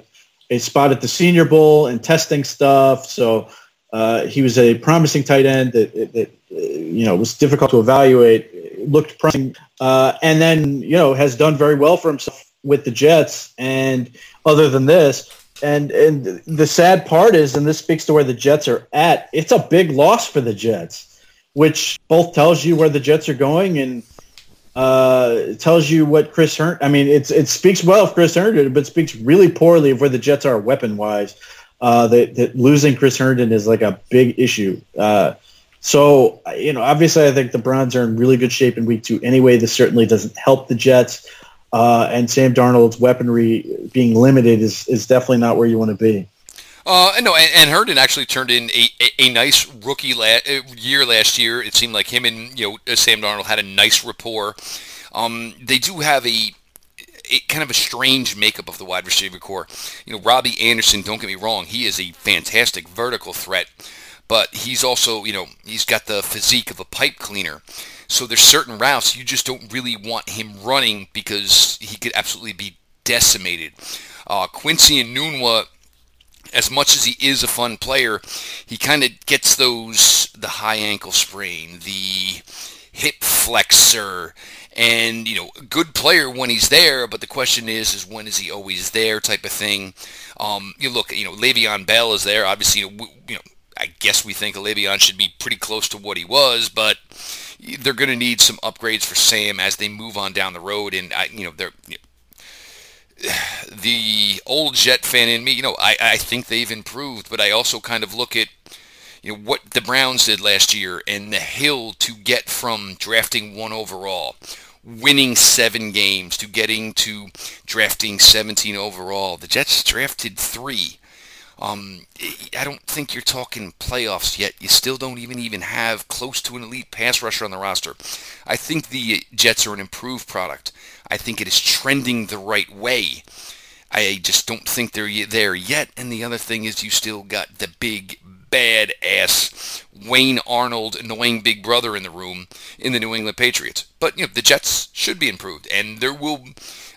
a spot at the Senior Bowl and testing stuff. So uh, he was a promising tight end that, that uh, you know was difficult to evaluate. Looked promising, uh, and then you know has done very well for himself with the Jets. And other than this, and and the sad part is, and this speaks to where the Jets are at. It's a big loss for the Jets, which both tells you where the Jets are going and uh, tells you what Chris Herndon. I mean, it's it speaks well of Chris Herndon, but speaks really poorly of where the Jets are weapon wise. Uh, that, that losing Chris Herndon is like a big issue. Uh, so you know, obviously, I think the Browns are in really good shape in week two. Anyway, this certainly doesn't help the Jets. Uh, and Sam Darnold's weaponry being limited is, is definitely not where you want to be. Uh, no, and, and Herndon actually turned in a, a, a nice rookie la- uh, year last year. It seemed like him and you know uh, Sam Darnold had a nice rapport. Um, they do have a, a, kind of a strange makeup of the wide receiver corps. You know, Robbie Anderson. Don't get me wrong; he is a fantastic vertical threat, but he's also you know he's got the physique of a pipe cleaner. So there's certain routes you just don't really want him running because he could absolutely be decimated. Uh, Quincy Enunwa, as much as he is a fun player, he kind of gets those the high ankle sprain, the hip flexor, and you know, good player when he's there. But the question is, is when is he always there? Type of thing. Um, you look, you know, Le'Veon Bell is there. Obviously, you know, you know I guess we think Le'Veon should be pretty close to what he was, but they're going to need some upgrades for Sam as they move on down the road. And I, you know, they're you know, the old Jet fan in me. You know, I, I think they've improved, but I also kind of look at you know what the Browns did last year and the hill to get from drafting one overall, winning seven games to getting to drafting 17 overall. The Jets drafted three. Um, I don't think you're talking playoffs yet. You still don't even even have close to an elite pass rusher on the roster. I think the Jets are an improved product. I think it is trending the right way. I just don't think they're there yet. And the other thing is you still got the big bad ass Wayne Arnold annoying big brother in the room in the New England Patriots. But you know the Jets should be improved, and there will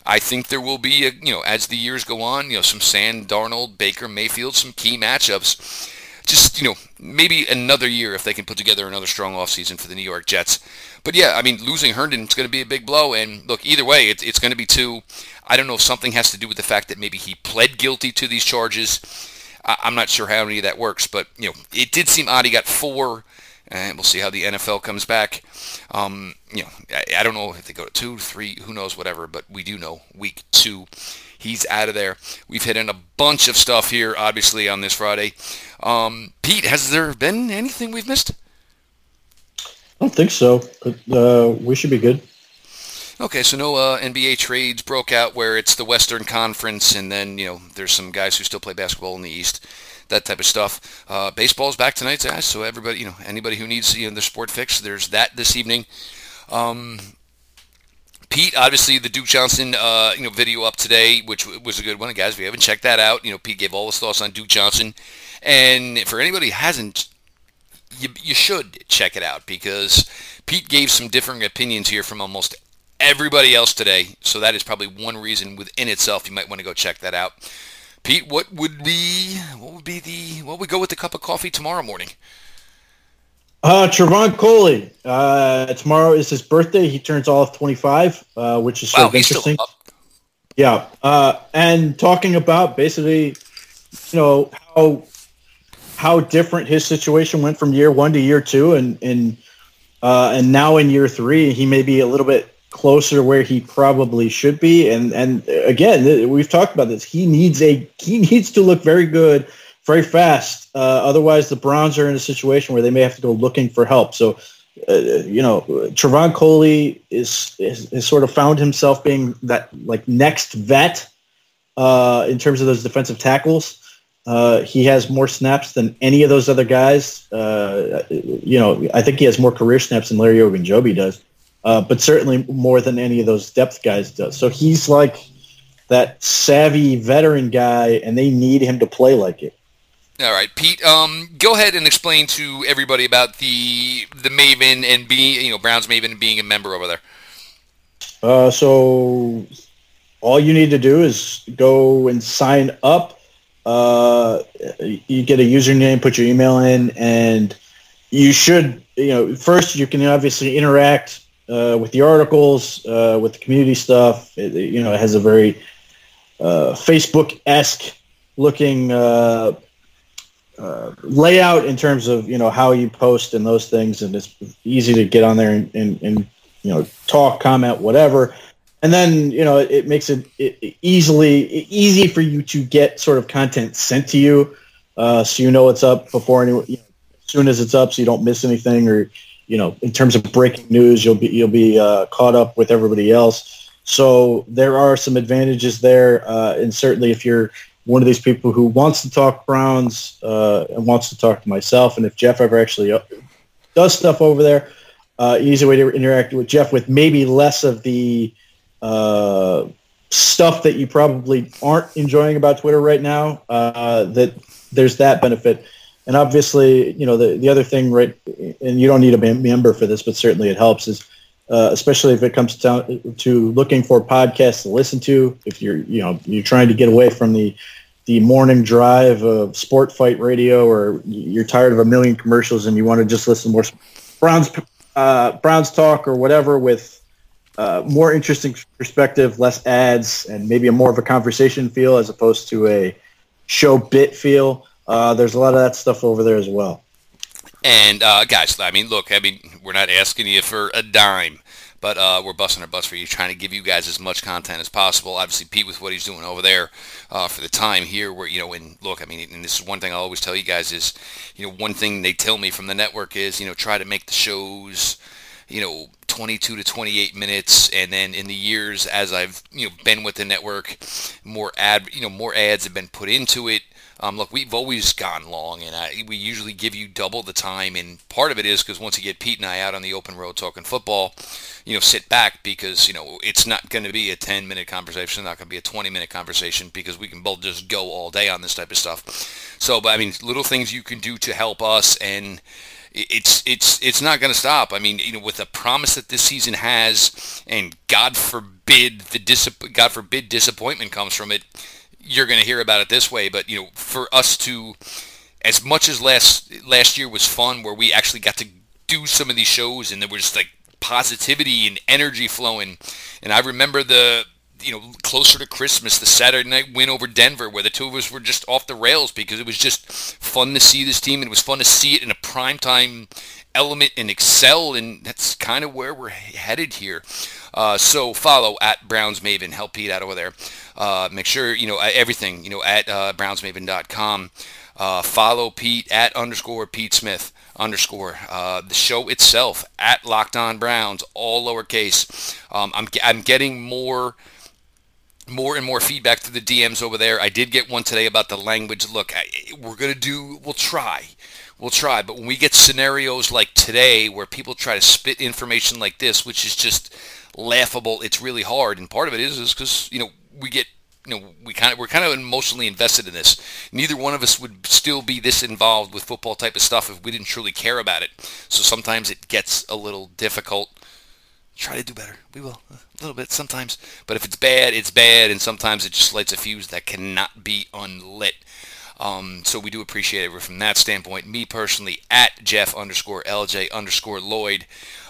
I think there will be, a, you know, as the years go on, you know, some Sam Darnold, Baker Mayfield, some key matchups. Just, you know, maybe another year if they can put together another strong offseason for the New York Jets. But yeah, I mean, losing Herndon is going to be a big blow. And look, either way, it, it's going to be two. I don't know if something has to do with the fact that maybe he pled guilty to these charges. I, I'm not sure how any of that works, but, you know, it did seem odd he got four and we'll see how the NFL comes back. Um, you know, I, I, don't know if they go to two, three, who knows, whatever. But we do know week two, he's out of there. We've hit in a bunch of stuff here, obviously, on this Friday. Um, Pete, has there been anything we've missed? I don't think so, but uh, we should be good. Okay, so no uh, NBA trades broke out where it's the Western Conference, and then you know there's some guys who still play basketball in the East that type of stuff. Uh, baseball's back tonight, guys. So everybody, you know, anybody who needs you know, the sport fix, there's that this evening. Um, Pete, obviously the Duke Johnson, uh, you know, video up today, which was a good one, guys. If you haven't checked that out, you know, Pete gave all his thoughts on Duke Johnson, and for anybody who hasn't, you, you should check it out because Pete gave some differing opinions here from almost everybody else today. So that is probably one reason within itself you might want to go check that out. Pete, what would be what would be the what would go with the cup of coffee tomorrow morning? Uh, Trevon Coley. Uh, tomorrow is his birthday. He turns all of 25, uh, which is sort wow, interesting. Yeah. Uh, and talking about basically, you know, how how different his situation went from year one to year two, and and uh, and now in year three, he may be a little bit closer where he probably should be. And and again, we've talked about this. He needs a he needs to look very good, very fast. Uh, otherwise, the Browns are in a situation where they may have to go looking for help. So. Uh, you know, Trevon Coley is, is, is sort of found himself being that like next vet uh, in terms of those defensive tackles. Uh, he has more snaps than any of those other guys. Uh, you know, I think he has more career snaps than Larry Ogunjobi does uh, but certainly more than any of those depth guys does. So he's like that savvy veteran guy, and they need him to play like it. All right, Pete. Um, go ahead and explain to everybody about the the Maven and being you know Browns Maven and being a member over there. Uh, so all you need to do is go and sign up. Uh, you get a username, put your email in, and you should you know first you can obviously interact uh, with the articles, uh, with the community stuff. It, you know, it has a very uh, Facebook esque looking uh, uh, layout in terms of you know how you post and those things, and it's easy to get on there and, and, and you know talk, comment, whatever. And then you know it, it makes it, it, easily easy for you to get sort of content sent to you, uh, so you know what's up before anyone. You know, as soon as it's up, so you don't miss anything, or you know, in terms of breaking news, you'll be you'll be uh, caught up with everybody else. So there are some advantages there, uh, and certainly if you're one of these people who wants to talk Browns uh, and wants to talk to myself, and if Jeff ever actually uh, does stuff over there, uh, easy way to interact with Jeff with maybe less of the uh, stuff that you probably aren't enjoying about Twitter right now. That there's that benefit, and obviously, you know, the the other thing, right? And you don't need a member for this, but certainly it helps is uh, especially if it comes down to looking for podcasts to listen to. If you're, you know, you're trying to get away from the the morning drive of sport fight radio, or you're tired of a million commercials and you want to just listen more Browns uh, Browns talk or whatever with uh, more interesting perspective, less ads, and maybe a more of a conversation feel as opposed to a show bit feel. Uh, there's a lot of that stuff over there as well. And uh, guys, I mean, look, I mean, we're not asking you for a dime, but uh, we're busting our butts for you, trying to give you guys as much content as possible. Obviously, Pete with what he's doing over there uh, for the time here, where you know, and look, I mean, and this is one thing I always tell you guys is, you know, one thing they tell me from the network is, you know, try to make the shows you know 22 to 28 minutes and then in the years as I've you know been with the network more ad you know more ads have been put into it um, look, we've always gone long, and I, we usually give you double the time. And part of it is because once you get Pete and I out on the open road talking football, you know, sit back because you know it's not going to be a 10 minute conversation, it's not going to be a 20 minute conversation because we can both just go all day on this type of stuff. So, but I mean, little things you can do to help us and it's it's it's not going to stop. I mean, you know, with the promise that this season has, and God forbid the dis- God forbid disappointment comes from it you're going to hear about it this way, but you know, for us to, as much as last last year was fun, where we actually got to do some of these shows, and there was like positivity and energy flowing, and I remember the you know closer to Christmas, the Saturday night win over Denver, where the two of us were just off the rails because it was just fun to see this team, and it was fun to see it in a prime time element and excel, and that's kind of where we're headed here. Uh, so follow at Browns Maven. Help Pete out over there. Uh, make sure you know everything. You know at uh, BrownsMaven.com. Uh, follow Pete at underscore Pete Smith underscore. Uh, the show itself at Locked On Browns, all lowercase. Um, I'm I'm getting more more and more feedback through the DMs over there. I did get one today about the language. Look, I, we're gonna do. We'll try we'll try. But when we get scenarios like today where people try to spit information like this, which is just laughable, it's really hard. And part of it is is because you know we get you know we kind of we're kind of emotionally invested in this. Neither one of us would still be this involved with football type of stuff if we didn't truly care about it. So sometimes it gets a little difficult. Try to do better. We will a little bit sometimes, but if it's bad, it's bad, and sometimes it just lights a fuse that cannot be unlit. Um, so we do appreciate it from that standpoint. Me personally, at Jeff underscore LJ underscore Lloyd.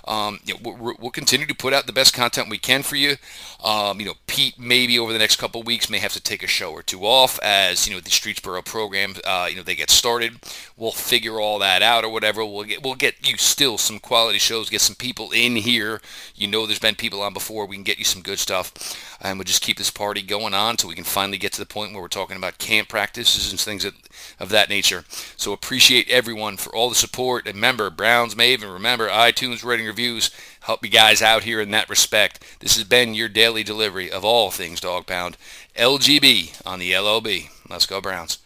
Um, you know, we'll, we'll, continue to put out the best content we can for you. Um, you know, Pete maybe over the next couple weeks may have to take a show or two off as you know the Streetsboro program. Uh, you know they get started. We'll figure all that out or whatever. We'll get we'll get you still some quality shows. Get some people in here. You know, there's been people on before. We can get you some good stuff, and we'll just keep this party going on so we can finally get to the point where we're talking about camp practices and things that, of that nature. So appreciate everyone for all the support. And remember, Browns Maven. Remember, iTunes rating reviews help you guys out here in that respect. This has been your daily delivery of all things dog pound. LGB on the LOB. Let's go Browns.